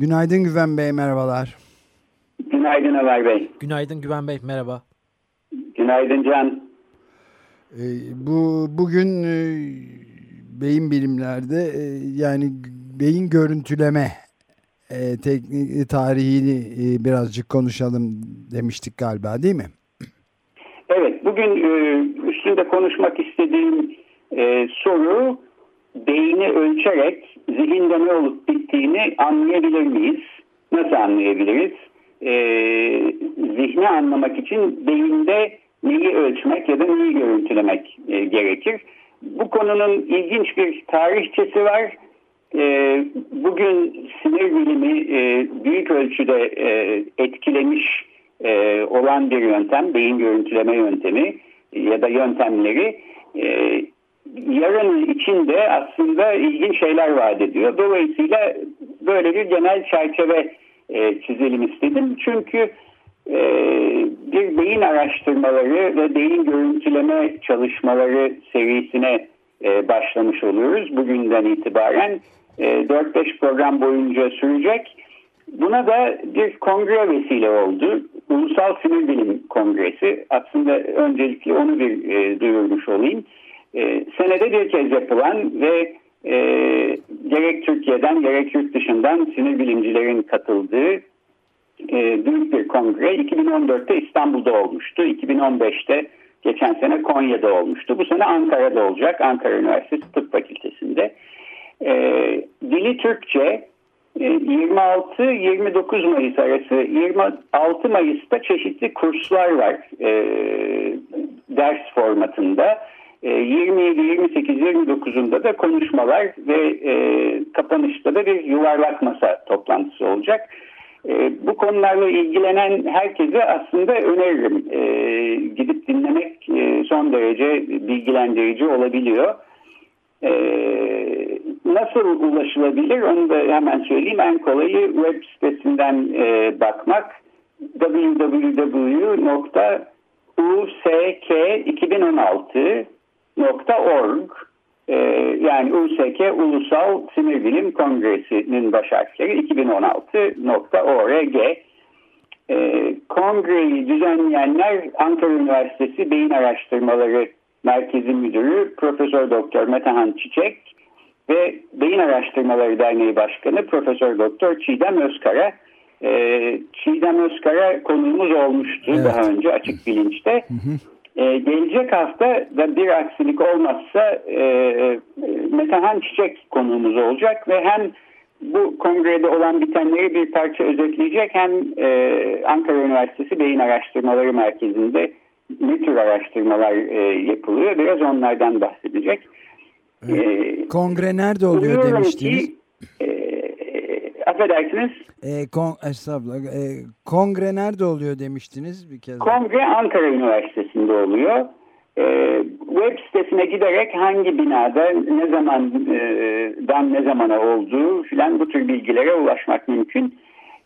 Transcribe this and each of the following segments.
Günaydın Güven Bey, merhabalar. Günaydın Ömer Bey. Günaydın Güven Bey, merhaba. Günaydın Can. Ee, bu Bugün e, beyin bilimlerde e, yani beyin görüntüleme e, teknik tarihini e, birazcık konuşalım demiştik galiba değil mi? Evet, bugün e, üstünde konuşmak istediğim e, soru beyni ölçerek zihinde ne olup bittiğini anlayabilir miyiz? Nasıl anlayabiliriz? E, zihni anlamak için beyinde neyi ölçmek ya da neyi görüntülemek e, gerekir? Bu konunun ilginç bir tarihçesi var. E, bugün sinir bilimi e, büyük ölçüde e, etkilemiş e, olan bir yöntem, beyin görüntüleme yöntemi ya da yöntemleri e, yarın içinde aslında ilginç şeyler vaat ediyor. Dolayısıyla böyle bir genel çerçeve e, çizelim istedim. Çünkü e, bir beyin araştırmaları ve beyin görüntüleme çalışmaları serisine e, başlamış oluyoruz. Bugünden itibaren e, 4-5 program boyunca sürecek. Buna da bir kongre vesile oldu. Ulusal Sinir Bilim Kongresi. Aslında öncelikle onu bir e, duyurmuş olayım. E, senede bir kez yapılan ve e, gerek Türkiye'den gerek yurt dışından sinir bilimcilerin katıldığı e, büyük bir kongre 2014'te İstanbul'da olmuştu. 2015'te geçen sene Konya'da olmuştu. Bu sene Ankara'da olacak. Ankara Üniversitesi Tıp Fakültesi'nde. E, dili Türkçe, 26-29 Mayıs arası 26 Mayıs'ta çeşitli kurslar var e, ders formatında. E, 27, 28, 29'unda da konuşmalar ve e, kapanışta da bir yuvarlak masa toplantısı olacak. E, bu konularla ilgilenen herkese aslında öneririm. E, gidip dinlemek e, son derece bilgilendirici olabiliyor. E, nasıl ulaşılabilir onu da hemen söyleyeyim. En kolayı web sitesinden e, bakmak www.usk2016.org e, yani USK Ulusal Sinir Bilim Kongresi'nin baş harfleri 2016.org e, kongreyi düzenleyenler Ankara Üniversitesi Beyin Araştırmaları Merkezi Müdürü Profesör Doktor Metehan Çiçek ve Beyin Araştırmaları Derneği Başkanı Profesör Doktor Çiğdem Özkara. Ee, Çiğdem Özkara konuğumuz olmuştu evet. daha önce açık bilinçte. Hı hı. Ee, gelecek hafta da bir aksilik olmazsa e, Metehan Çiçek konuğumuz olacak ve hem bu kongrede olan bitenleri bir parça özetleyecek hem e, Ankara Üniversitesi Beyin Araştırmaları Merkezi'nde ne tür araştırmalar e, yapılıyor biraz onlardan bahsedecek. Ee, Kongre nerede oluyor demiştiniz? Ki, e, affedersiniz. E, kon, estağfurullah. E, kongre nerede oluyor demiştiniz bir kez. Kongre Ankara Üniversitesi'nde oluyor. E, web sitesine giderek hangi binada ne zamandan ne zamana olduğu filan bu tür bilgilere ulaşmak mümkün.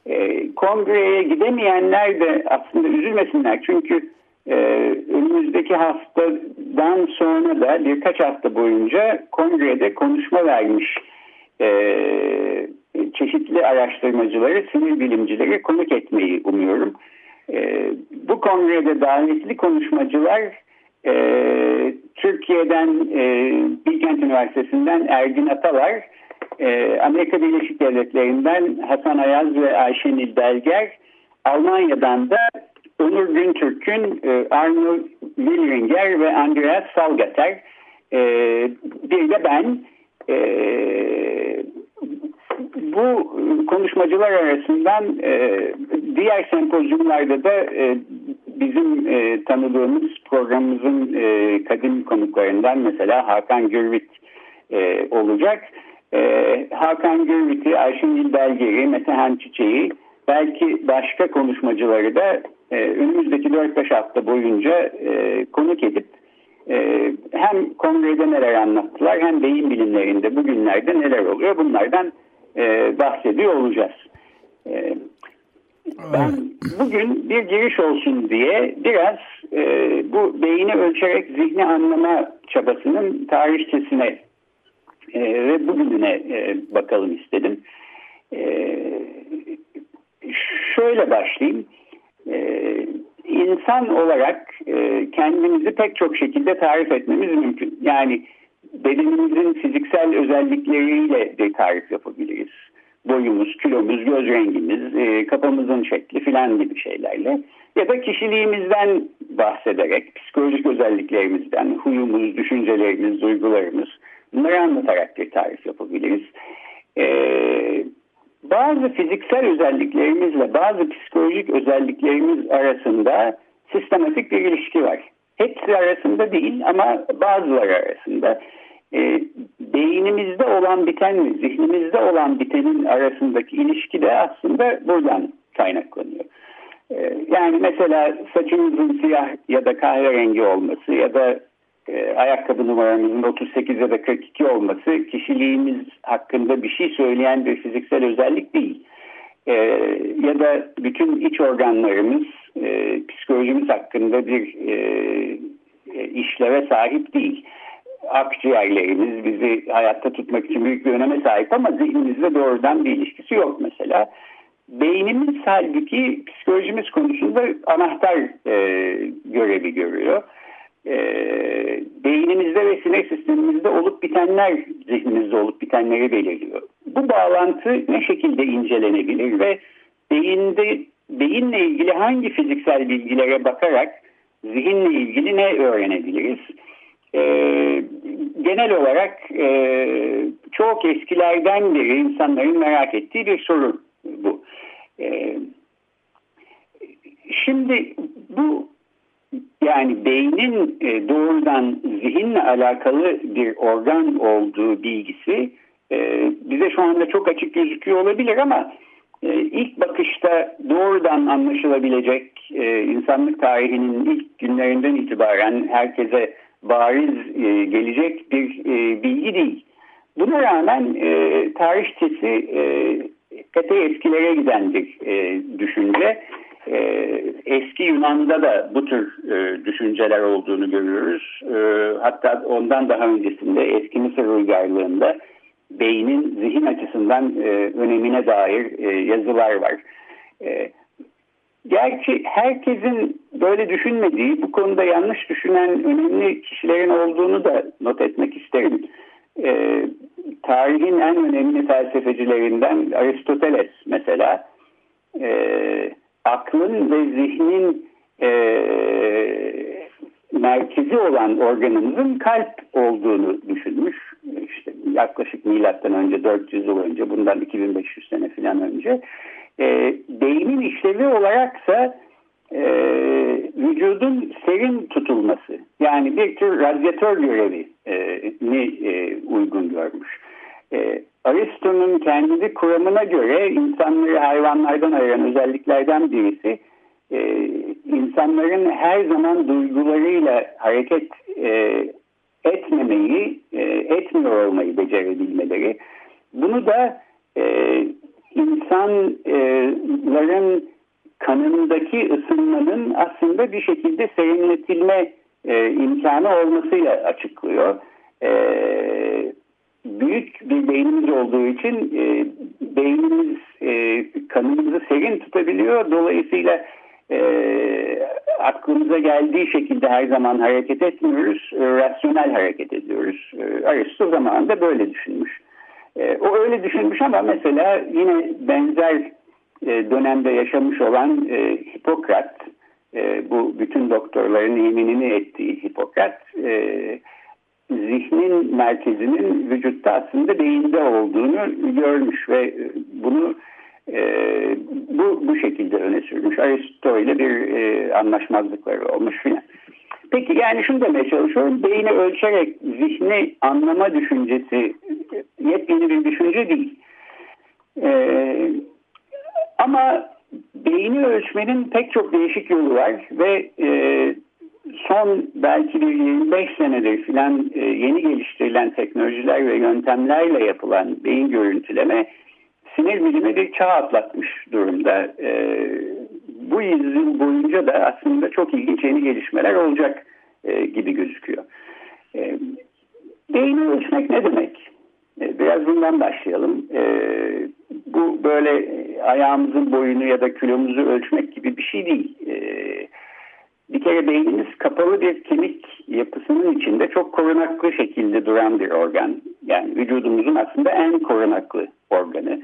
E, kongreye gidemeyenler de aslında üzülmesinler çünkü ee, önümüzdeki haftadan sonra da birkaç hafta boyunca kongrede konuşma vermiş e, çeşitli araştırmacıları, sinir bilimcileri konuk etmeyi umuyorum. E, bu kongrede davetli konuşmacılar e, Türkiye'den e, Bilkent Üniversitesi'nden Ergin Atalar, e, Amerika Birleşik Devletleri'nden Hasan Ayaz ve Ayşenil Belger, Almanya'dan da Onur Güntürk'ün e, Arno Wilringer ve Andreas Salgater e, bir de ben e, bu konuşmacılar arasından e, diğer sempozyumlarda da e, bizim e, tanıdığımız programımızın e, kadim konuklarından mesela Hakan Gürvit e, olacak. e, Hakan Gürvit'i, Ayşin Belgeri, Metehan Çiçeği belki başka konuşmacıları da e, önümüzdeki 4-5 hafta boyunca e, konuk edip e, hem kongrede neler anlattılar hem beyin bilimlerinde bugünlerde neler oluyor bunlardan e, bahsediyor olacağız. E, ben bugün bir giriş olsun diye biraz e, bu beyni ölçerek zihni anlama çabasının tarihçesine e, ve bugününe e, bakalım istedim. E, şöyle başlayayım. E, insan olarak e, kendimizi pek çok şekilde tarif etmemiz mümkün. Yani bedenimizin fiziksel özellikleriyle de tarif yapabiliriz. Boyumuz, kilomuz, göz rengimiz, e, kafamızın şekli filan gibi şeylerle. Ya da kişiliğimizden bahsederek, psikolojik özelliklerimizden, huyumuz, düşüncelerimiz, duygularımız bunları anlatarak bir tarif yapabiliriz. Ee, bazı fiziksel özelliklerimizle bazı psikolojik özelliklerimiz arasında sistematik bir ilişki var. Hepsi arasında değil ama bazıları arasında. E, beynimizde olan biten ve zihnimizde olan bitenin arasındaki ilişki de aslında buradan kaynaklanıyor. E, yani mesela saçımızın siyah ya da kahverengi olması ya da e, ayakkabı numaramızın 38 ya da 42 olması kişiliğimiz hakkında bir şey söyleyen bir fiziksel özellik değil. E, ya da bütün iç organlarımız e, psikolojimiz hakkında bir e, e, işleve sahip değil. Akciğerlerimiz bizi hayatta tutmak için büyük bir öneme sahip ama zihnimizle doğrudan bir ilişkisi yok mesela. Beynimiz halbuki psikolojimiz konusunda anahtar e, görevi görüyor e, beynimizde ve sinir sistemimizde olup bitenler zihnimizde olup bitenleri belirliyor. Bu bağlantı ne şekilde incelenebilir ve beyinde beyinle ilgili hangi fiziksel bilgilere bakarak zihinle ilgili ne öğrenebiliriz? E, genel olarak e, çok eskilerden beri insanların merak ettiği bir soru bu. E, şimdi bu yani beynin e, doğrudan zihinle alakalı bir organ olduğu bilgisi e, bize şu anda çok açık gözüküyor olabilir ama e, ilk bakışta doğrudan anlaşılabilecek insanlık tarihinin ilk günlerinden itibaren herkese bariz gelecek bir bilgi değil. Buna rağmen tarihçesi epey eskilere giden bir düşünce ee, eski Yunan'da da bu tür e, düşünceler olduğunu görüyoruz. E, hatta ondan daha öncesinde eski Mısır uygarlığında beynin zihin açısından e, önemine dair e, yazılar var. E, gerçi herkesin böyle düşünmediği, bu konuda yanlış düşünen önemli kişilerin olduğunu da not etmek isterim. E, tarihin en önemli felsefecilerinden Aristoteles mesela e, aklın ve zihnin e, merkezi olan organımızın kalp olduğunu düşünmüş. İşte yaklaşık milattan önce 400 yıl önce bundan 2500 sene falan önce. E, beynin işlevi olaraksa e, vücudun serin tutulması yani bir tür radyatör görevini e, uygun görmüş. E, Aristo'nun kendi kuramına göre insanları hayvanlardan ayıran özelliklerden birisi e, insanların her zaman duygularıyla hareket e, etmemeyi, e, etmiyor olmayı becerebilmeleri. Bunu da e, insanların kanındaki ısınmanın aslında bir şekilde serinletilme e, imkanı olmasıyla açıklıyor. E, büyük bir beynimiz olduğu için e, beynimiz e, kanımızı serin tutabiliyor. Dolayısıyla e, aklımıza geldiği şekilde her zaman hareket etmiyoruz. E, rasyonel hareket ediyoruz. E, Aristo zamanında böyle düşünmüş. E, o öyle düşünmüş ama mesela yine benzer e, dönemde yaşamış olan e, Hipokrat, bu bütün doktorların yeminini ettiği Hipokrat, zihnin merkezinin vücutta aslında beyinde olduğunu görmüş ve bunu bu, bu şekilde öne sürmüş. Aristo ile bir e, anlaşmazlıkları olmuş filan. Peki yani şunu demeye çalışıyorum. Beyni ölçerek zihni anlama düşüncesi yepyeni bir düşünce değil. Ee, ama beyni ölçmenin pek çok değişik yolu var ve e, son belki bir 25 senedir filan e, yeni geliştirilen teknolojiler ve yöntemlerle yapılan beyin görüntüleme sinir bilimi bir çağ atlatmış durumda. E, bu yıl boyunca da aslında çok ilginç yeni gelişmeler olacak e, gibi gözüküyor. E, beyni ölçmek ne demek? E, biraz bundan başlayalım. E, bu böyle ayağımızın boyunu ya da kilomuzu ölçmek gibi bir şey değil. E, bir kere beynimiz kapalı bir kemik yapısının içinde çok korunaklı şekilde duran bir organ. Yani vücudumuzun aslında en korunaklı organı.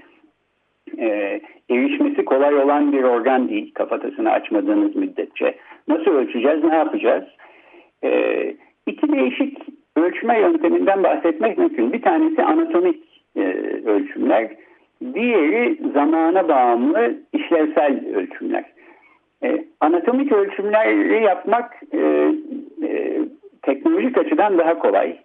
E, erişmesi kolay olan bir organ değil kafatasını açmadığınız müddetçe. Nasıl ölçeceğiz, ne yapacağız? E, iki değişik ölçme yönteminden bahsetmek mümkün. Bir tanesi anatomik e, ölçümler, diğeri zamana bağımlı işlevsel ölçümler. E, anatomik ölçümleri yapmak e, e, teknolojik açıdan daha kolay.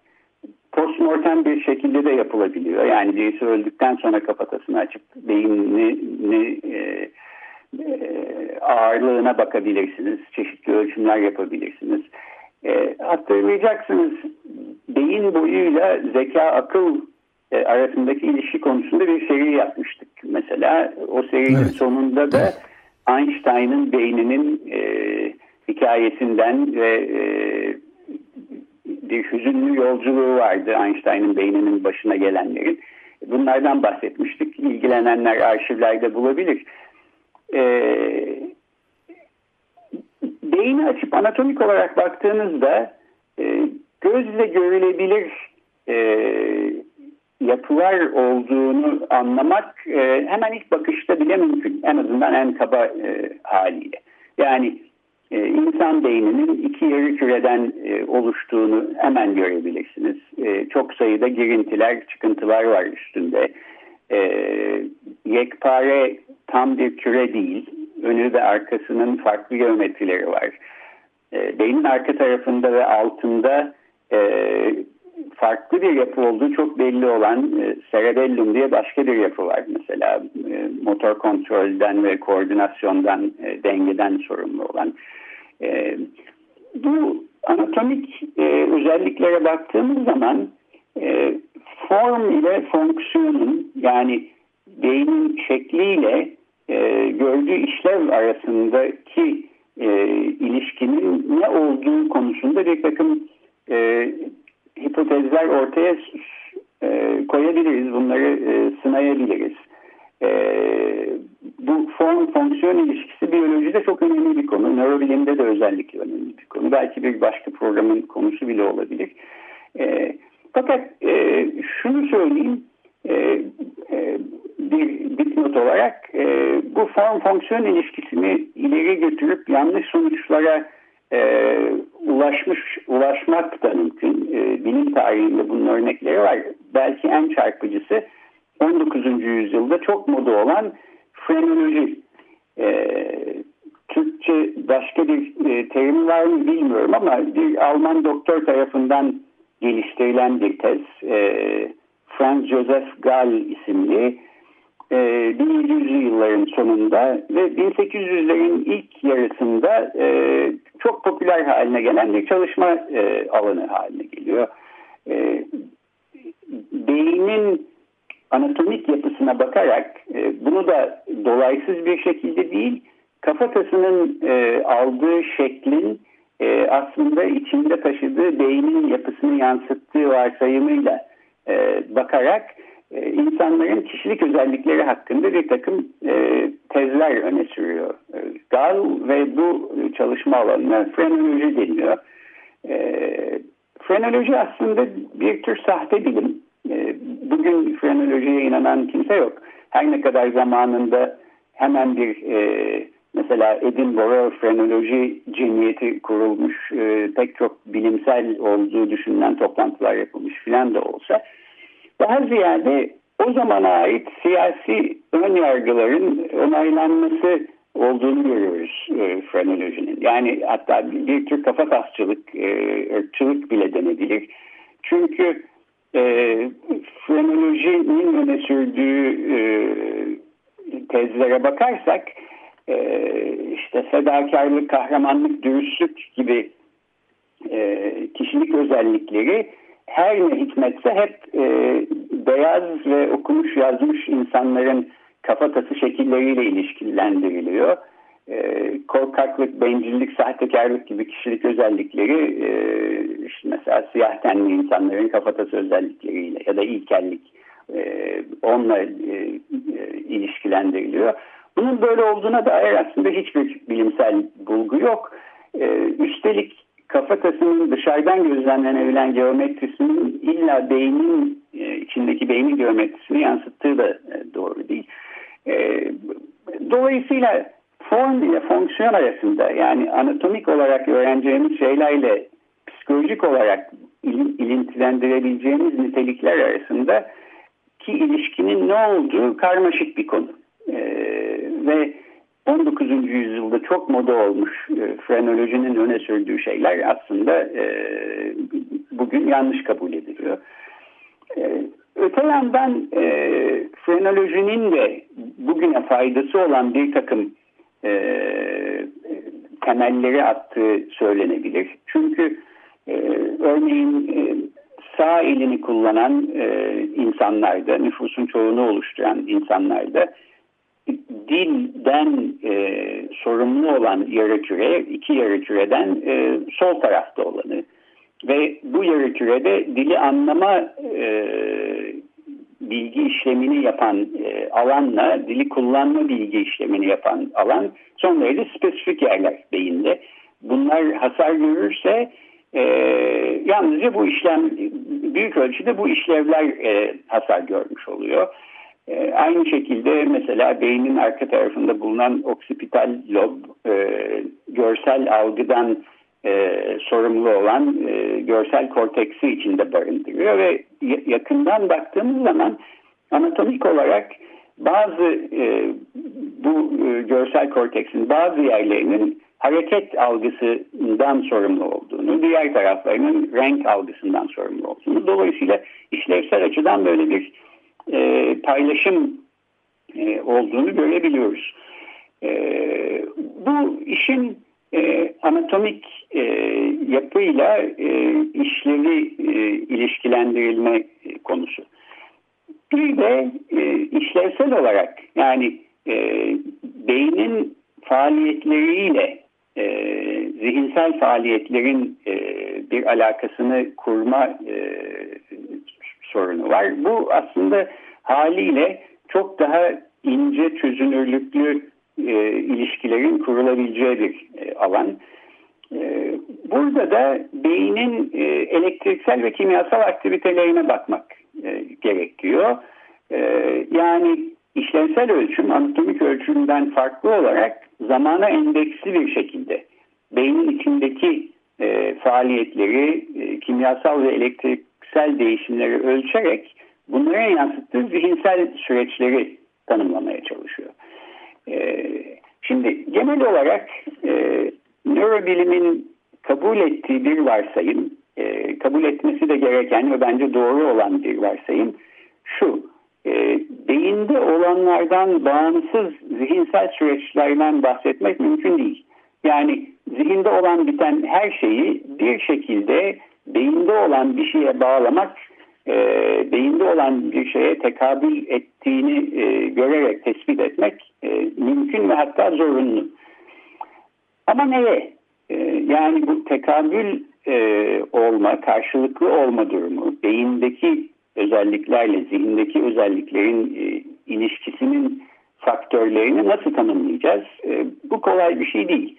Postmortem bir şekilde de yapılabiliyor. Yani birisi öldükten sonra kafatasını açıp beynini e, e, ağırlığına bakabilirsiniz. Çeşitli ölçümler yapabilirsiniz. E, hatırlayacaksınız beyin boyuyla zeka akıl e, arasındaki ilişki konusunda bir seri yapmıştık. Mesela o serinin evet. sonunda da evet Einstein'ın beyninin e, hikayesinden ve e, bir hüzünlü yolculuğu vardı Einstein'ın beyninin başına gelenlerin. Bunlardan bahsetmiştik. İlgilenenler arşivlerde bulabilir. E, beyni açıp anatomik olarak baktığınızda e, gözle görülebilir e, yapılar olduğunu anlamak e, hemen ilk bakışta bile mümkün. En azından en kaba e, haliyle. Yani insan beyninin iki yarı küreden e, oluştuğunu hemen görebilirsiniz. E, çok sayıda girintiler, çıkıntılar var üstünde. E, yekpare tam bir küre değil. Önü ve arkasının farklı geometrileri var. E, beynin arka tarafında ve altında e, farklı bir yapı olduğu çok belli olan e, cerebellum diye başka bir yapı var. Mesela e, motor kontrolden ve koordinasyondan, e, dengeden sorumlu olan. E, bu anatomik e, özelliklere baktığımız zaman e, form ile fonksiyonun yani beynin şekliyle e, gördüğü işlev arasındaki e, ilişkinin ne olduğu konusunda bir takım e, hipotezler ortaya e, koyabiliriz. Bunları e, sınayabiliriz. E, bu form fonksiyon ilişkisi biyolojide çok önemli bir konu. Nörobilimde de özellikle önemli bir konu. Belki bir başka programın konusu bile olabilir. E, fakat e, şunu söyleyeyim. E, e, bir dipnot olarak e, bu form fonksiyon ilişkisini ileri götürüp yanlış sonuçlara e, ulaşmış ulaşmak da mümkün. E, bilim tarihinde bunun örnekleri var. Belki en çarpıcısı 19. yüzyılda çok moda olan frenoloji. E, Türkçe başka bir e, terim var mı bilmiyorum ama bir Alman doktor tarafından geliştirilen bir tez. E, Franz Joseph Gall isimli 1700'lü e, yılların sonunda ve 1800'lerin ilk yarısında e, çok popüler haline gelen bir çalışma e, alanı haline geliyor. Beynin anatomik yapısına bakarak bunu da dolaysız bir şekilde değil kafatasının aldığı şeklin aslında içinde taşıdığı beynin yapısını yansıttığı varsayımıyla bakarak e, insanların kişilik özellikleri hakkında bir takım e, tezler öne sürüyor. E, Gal ve bu çalışma alanına frenoloji deniyor. E, frenoloji aslında bir tür sahte bilim. Bugün frenolojiye inanan kimse yok. Her ne kadar zamanında hemen bir e, mesela Edinburgh Frenoloji Cemiyeti kurulmuş, e, pek çok bilimsel olduğu düşünülen toplantılar yapılmış filan da olsa daha ziyade o zamana ait siyasi ön yargıların onaylanması olduğunu görüyoruz e, frenolojinin. Yani hatta bir tür kafa tasçılık, e, ırkçılık bile denebilir. Çünkü e, frenolojinin öne sürdüğü e, tezlere bakarsak e, işte fedakarlık, kahramanlık, dürüstlük gibi e, kişilik özellikleri her ne hikmetse hep e, beyaz ve okumuş yazmış insanların kafatası şekilleriyle ilişkilendiriliyor. E, korkaklık, bencillik, sahtekarlık gibi kişilik özellikleri e, işte mesela siyah tenli insanların kafatası özellikleriyle ya da ilkellik e, onunla e, e, ilişkilendiriliyor. Bunun böyle olduğuna dair aslında hiçbir bilimsel bulgu yok. Üstelik kafatasının dışarıdan gözlemlenebilen geometrisinin illa beynin içindeki beynin geometrisini yansıttığı da doğru değil. Dolayısıyla form ile fonksiyon arasında yani anatomik olarak öğreneceğimiz şeylerle psikolojik olarak il, ilintilendirebileceğimiz nitelikler arasında ki ilişkinin ne olduğu karmaşık bir konu. Ee, ve 19. yüzyılda çok moda olmuş e, frenolojinin öne sürdüğü şeyler aslında e, bugün yanlış kabul ediliyor. E, öte yandan e, frenolojinin de bugüne faydası olan bir takım e, temelleri attığı söylenebilir. Çünkü e, örneğin e, sağ elini kullanan e, insanlarda, nüfusun çoğunu oluşturan insanlarda dilden e, sorumlu olan yarı küre, iki yarı küreden e, sol tarafta olanı ve bu yarı kürede dili anlama e, bilgi işlemini yapan e, alanla dili kullanma bilgi işlemini yapan alan son derece spesifik yerler beyinde. Bunlar hasar görürse e, yalnızca bu işlem büyük ölçüde bu işlevler e, hasar görmüş oluyor. E, aynı şekilde mesela beynin arka tarafında bulunan oksipital lob e, görsel algıdan e, sorumlu olan e, görsel korteksi içinde barındırıyor ve yakından baktığımız zaman anatomik olarak bazı e, bu e, görsel korteksin bazı yerlerinin hareket algısından sorumlu olduğunu, diğer taraflarının renk algısından sorumlu olduğunu. Dolayısıyla işlevsel açıdan böyle bir e, paylaşım e, olduğunu görebiliyoruz. E, bu işin e, anatomik e, yapıyla e, işlevi e, ilişkilendirilme konusu. Bir de e, işlevsel olarak yani e, beynin faaliyetleriyle e, zihinsel faaliyetlerin e, bir alakasını kurma e, sorunu var. Bu aslında haliyle çok daha ince çözünürlüklü e, ilişkilerin kurulabileceği bir e, alan. E, burada da beynin e, elektriksel ve kimyasal aktivitelerine bakmak e, gerekiyor. E, yani işlevsel ölçüm anatomik ölçümden farklı olarak zamana endeksli bir şekilde beynin içindeki e, faaliyetleri, e, kimyasal ve elektriksel değişimleri ölçerek bunlara yansıttığı zihinsel süreçleri tanımlamaya çalışıyor. E, şimdi genel olarak e, nörobilimin kabul ettiği bir varsayım, e, kabul etmesi de gereken ve bence doğru olan bir varsayım şu. E, beyinde olanlardan bağımsız zihinsel süreçlerden bahsetmek mümkün değil. Yani zihinde olan biten her şeyi bir şekilde beyinde olan bir şeye bağlamak, e, beyinde olan bir şeye tekabül ettiğini e, görerek tespit etmek e, mümkün ve hatta zorunlu. Ama neye? E, yani bu tekabül e, olma, karşılıklı olma durumu, beyindeki özelliklerle zihindeki özelliklerin e, ilişkisinin faktörlerini nasıl tanımlayacağız? E, bu kolay bir şey değil.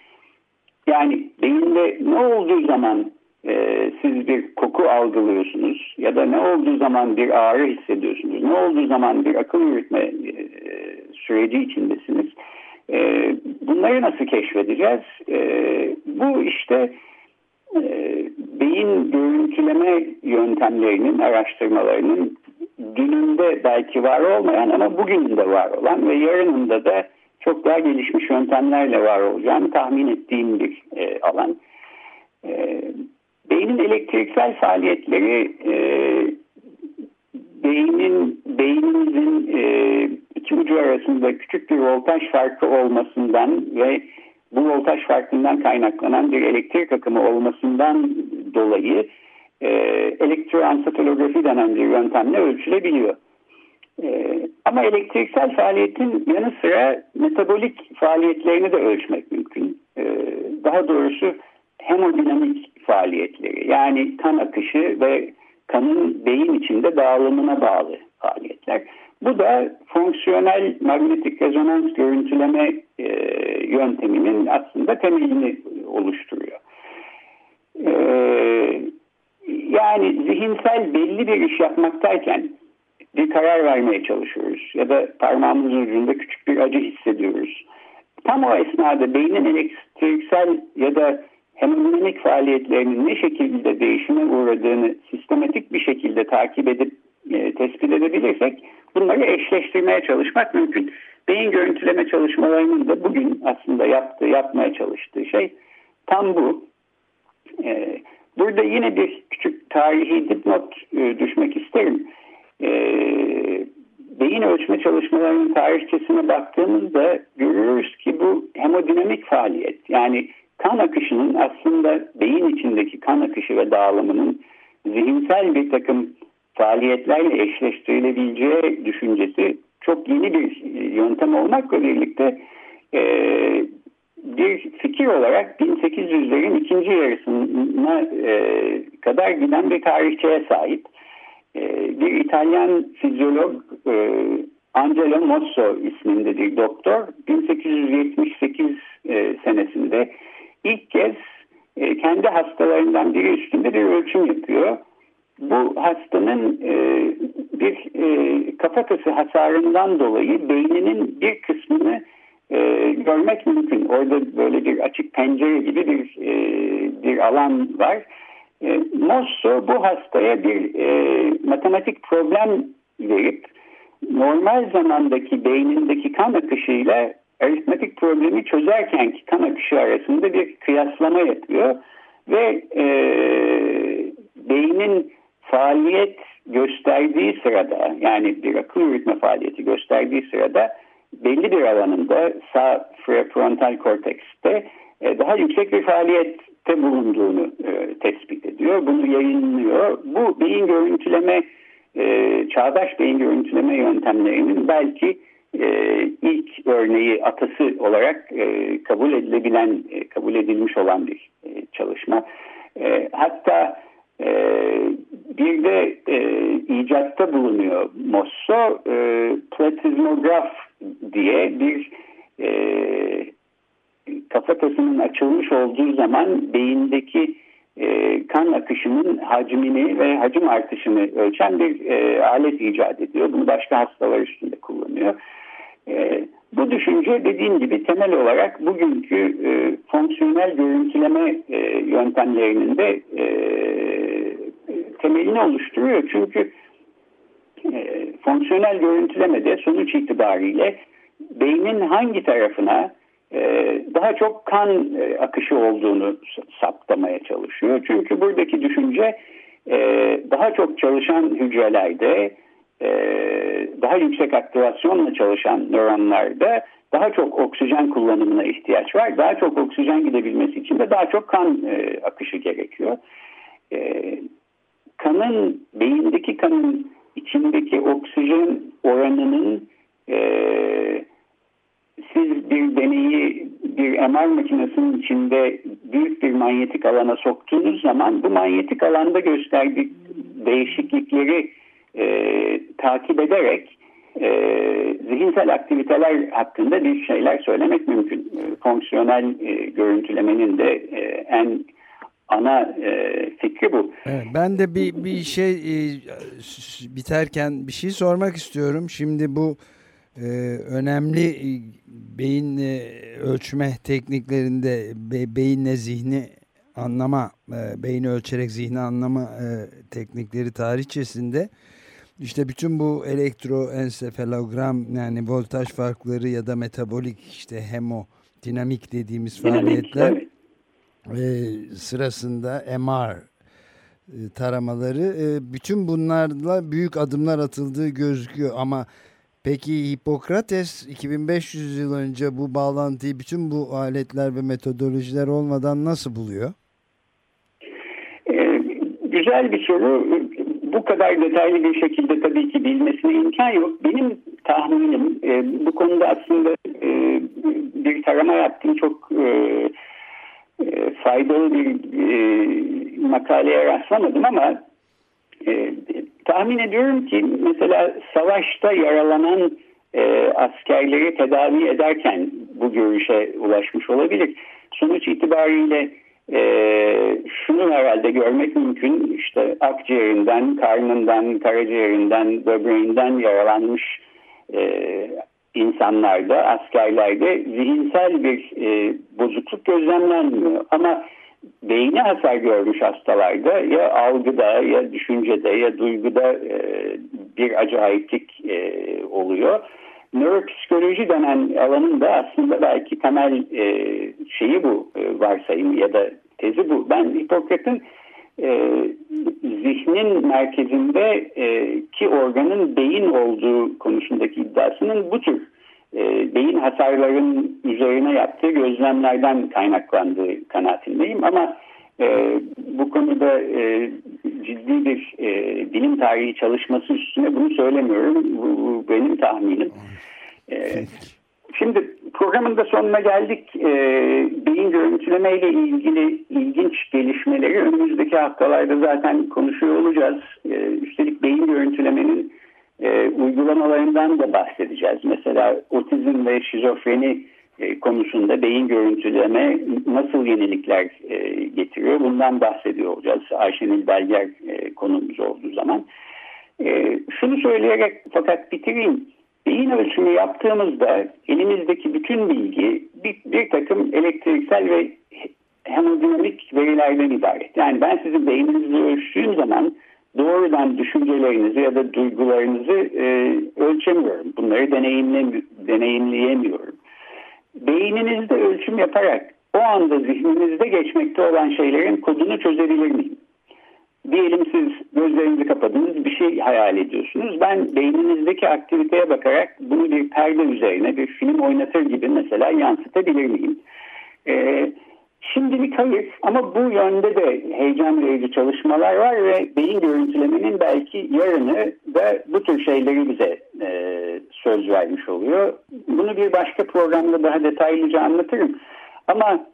Yani beyinde ne olduğu zaman e, siz bir koku algılıyorsunuz ya da ne olduğu zaman bir ağrı hissediyorsunuz, ne olduğu zaman bir akıl yürütme e, süreci içindesiniz. E, bunları nasıl keşfedeceğiz? E, bu işte e, beyin görüntüleme yöntemlerinin, araştırmalarının dününde belki var olmayan ama bugün de var olan ve yarınında da çok daha gelişmiş yöntemlerle var olacağını tahmin ettiğim bir e, alan. E, beynin elektriksel faaliyetleri e, beynin beynimizin e, iki ucu arasında küçük bir voltaj farkı olmasından ve bu voltaj farkından kaynaklanan bir elektrik akımı olmasından dolayı e, elektroansatolografi denen bir yöntemle ölçülebiliyor. E, ama elektriksel faaliyetin yanı sıra metabolik faaliyetlerini de ölçmek mümkün. E, daha doğrusu hemodinamik faaliyetleri yani kan akışı ve kanın beyin içinde dağılımına bağlı faaliyetler. Bu da fonksiyonel manyetik rezonans görüntüleme e, yönteminin aslında temelini oluşturuyor. E, yani zihinsel belli bir iş yapmaktayken bir karar vermeye çalışıyoruz ya da parmağımızın ucunda küçük bir acı hissediyoruz. Tam o esnada beynin elektriksel ya da hemodinamik faaliyetlerinin ne şekilde değişime uğradığını sistematik bir şekilde takip edip e, tespit edebilirsek bunları eşleştirmeye çalışmak mümkün. Beyin görüntüleme çalışmalarının da bugün aslında yaptığı, yapmaya çalıştığı şey tam bu. E, burada yine bir küçük tarihi dipnot e, düşmek isterim. E, beyin ölçme çalışmalarının tarihçesine baktığımızda görüyoruz ki bu hemodinamik faaliyet yani kan akışının aslında beyin içindeki kan akışı ve dağılımının zihinsel bir takım faaliyetlerle eşleştirilebileceği düşüncesi çok yeni bir yöntem olmakla birlikte e, bir fikir olarak 1800'lerin ikinci yarısına e, kadar giden bir tarihçeye sahip. E, bir İtalyan fizyolog e, Angelo Mosso isminde doktor 1878 e, senesinde ilk kez e, kendi hastalarından biri üstünde bir ölçüm yapıyor. Bu hastanın e, bir e, kafatası hasarından dolayı beyninin bir kısmını e, görmek mümkün. Orada böyle bir açık pencere gibi bir e, bir alan var. E, Mosso bu hastaya bir e, matematik problem verip normal zamandaki beynindeki kan akışıyla aritmetik problemi çözerkenki kan akışı arasında bir kıyaslama yapıyor ve e, beynin faaliyet gösterdiği sırada yani bir akıl yürütme faaliyeti gösterdiği sırada belli bir alanında sağ frontal kortekste e, daha yüksek bir faaliyette bulunduğunu e, tespit ediyor. Bunu yayınlıyor. Bu beyin görüntüleme e, çağdaş beyin görüntüleme yöntemlerinin belki e, ilk örneği atası olarak e, kabul edilebilen, e, kabul edilmiş olan bir e, çalışma. E, hatta e, bir de e, icatta bulunuyor Mosso, e, platizmograf diye bir e, kafatasının açılmış olduğu zaman beyindeki e, kan akışının hacmini ve hacim artışını ölçen bir e, alet icat ediyor. Bunu başka hastalar üstünde kullanıyor. E, bu düşünce dediğim gibi temel olarak bugünkü e, fonksiyonel görüntüleme e, yöntemlerinin de e, temelini oluşturuyor. Çünkü e, fonksiyonel görüntülemede sonuç itibariyle beynin hangi tarafına e, daha çok kan e, akışı olduğunu saptamaya çalışıyor. Çünkü buradaki düşünce e, daha çok çalışan hücrelerde daha yüksek aktivasyonla çalışan nöronlarda daha çok oksijen kullanımına ihtiyaç var. Daha çok oksijen gidebilmesi için de daha çok kan akışı gerekiyor. kanın, beyindeki kanın içindeki oksijen oranının siz bir deneyi bir MR makinesinin içinde büyük bir manyetik alana soktuğunuz zaman bu manyetik alanda gösterdiği değişiklikleri e, takip ederek e, zihinsel aktiviteler hakkında bir şeyler söylemek mümkün. E, fonksiyonel e, görüntülemenin de e, en ana e, fikri bu. Evet, ben de bir, bir şey e, biterken bir şey sormak istiyorum. Şimdi bu e, önemli e, beyin e, ölçme tekniklerinde be, beyinle zihni anlama, e, beyni ölçerek zihni anlama e, teknikleri tarihçesinde işte bütün bu elektroensefalogram yani voltaj farkları ya da metabolik işte hemodinamik dediğimiz faaliyetler e, sırasında MR e, taramaları. E, bütün bunlarla büyük adımlar atıldığı gözüküyor ama peki Hipokrates 2500 yıl önce bu bağlantıyı bütün bu aletler ve metodolojiler olmadan nasıl buluyor? Ee, güzel bir soru. Bu kadar detaylı bir şekilde tabii ki bilmesine imkan yok. Benim tahminim e, bu konuda aslında e, bir tarama yaptım. Çok e, e, faydalı bir e, makaleye rastlamadım ama e, tahmin ediyorum ki mesela savaşta yaralanan e, askerleri tedavi ederken bu görüşe ulaşmış olabilir. Sonuç itibariyle e, şunu herhalde görmek mümkün işte akciğerinden, karnından, karaciğerinden, böbreğinden yaralanmış e, insanlarda, askerlerde zihinsel bir e, bozukluk gözlemlenmiyor. Ama beyni hasar görmüş hastalarda ya algıda ya düşüncede ya duyguda e, bir acayiplik e, oluyor. Nöropsikoloji denen alanın da aslında belki temel e, şeyi bu e, varsayımı ya da tezi bu. Ben Hipokrat'ın e, zihnin merkezinde e, ki organın beyin olduğu konusundaki iddiasının bu tür e, beyin hasarların üzerine yaptığı gözlemlerden kaynaklandığı kanaatindeyim ama e, bu konuda e, ciddi bir e, bilim tarihi çalışması üstüne bunu söylemiyorum. Bu, bu benim tahminim. E, şimdi programın da sonuna geldik. E, beyin görüntüleme ile ilgili ilginç gelişmeleri önümüzdeki haftalarda zaten konuşuyor olacağız. E, üstelik beyin görüntülemenin e, uygulamalarından da bahsedeceğiz. Mesela otizm ve şizofreni konusunda beyin görüntüleme nasıl yenilikler e, getiriyor bundan bahsediyor olacağız. Ayşenil Belger e, konumuz olduğu zaman. E, şunu söyleyerek fakat bitireyim. Beyin ölçümü yaptığımızda elimizdeki bütün bilgi bir, bir takım elektriksel ve hemodinamik verilerden ibaret. Yani ben sizin beyninizi ölçtüğüm zaman doğrudan düşüncelerinizi ya da duygularınızı e, ölçemiyorum. Bunları deneyimle, deneyimleyemiyorum. Beyninizde ölçüm yaparak o anda zihninizde geçmekte olan şeylerin kodunu çözebilir miyim? Diyelim siz gözlerinizi kapadınız bir şey hayal ediyorsunuz. Ben beyninizdeki aktiviteye bakarak bunu bir perde üzerine bir film oynatır gibi mesela yansıtabilir miyim? Ee, Şimdilik hayır ama bu yönde de heyecan verici çalışmalar var ve beyin görüntülemenin belki yarını da bu tür şeyleri bize e, söz vermiş oluyor. Bunu bir başka programda daha detaylıca anlatırım. Ama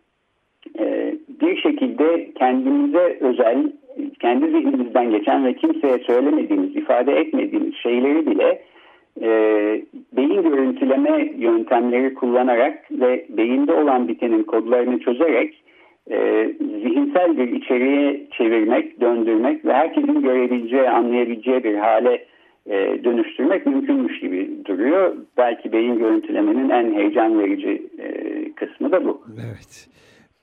e, bir şekilde kendimize özel, kendi zihnimizden geçen ve kimseye söylemediğimiz, ifade etmediğimiz şeyleri bile e, beyin görüntüleme yöntemleri kullanarak ve beyinde olan bitenin kodlarını çözerek e, zihinsel bir içeriğe çevirmek, döndürmek ve herkesin görebileceği, anlayabileceği bir hale e, dönüştürmek mümkünmüş gibi duruyor. Belki beyin görüntülemenin en heyecan verici e, kısmı da bu. Evet.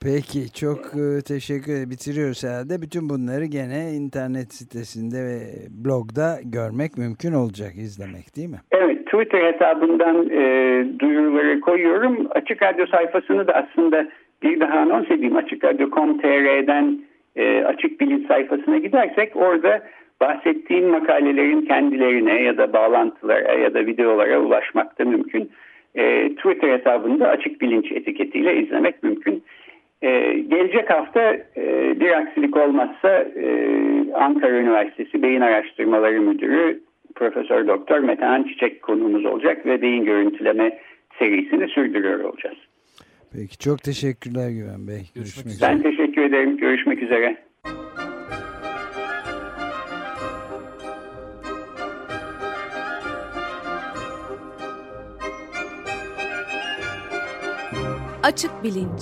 Peki çok e, teşekkür ederim. Bitiriyoruz herhalde. Bütün bunları gene internet sitesinde ve blogda görmek mümkün olacak, izlemek değil mi? Evet, Twitter hesabından e, duyuruları koyuyorum. Açık Radyo sayfasını da aslında bir daha anons edeyim. Açık Radyo.com.tr'den e, Açık Bilinç sayfasına gidersek orada bahsettiğim makalelerin kendilerine ya da bağlantılara ya da videolara ulaşmak da mümkün. E, Twitter hesabında Açık Bilinç etiketiyle izlemek mümkün. Ee, gelecek hafta e, bir aksilik olmazsa e, Ankara Üniversitesi Beyin Araştırmaları Müdürü Profesör Doktor Metehan Çiçek konuğumuz olacak ve beyin görüntüleme serisini sürdürüyor olacağız. Peki çok teşekkürler Güven Bey. Görüşmek, Görüşmek üzere. Ben teşekkür ederim. Görüşmek üzere. Açık Bilinç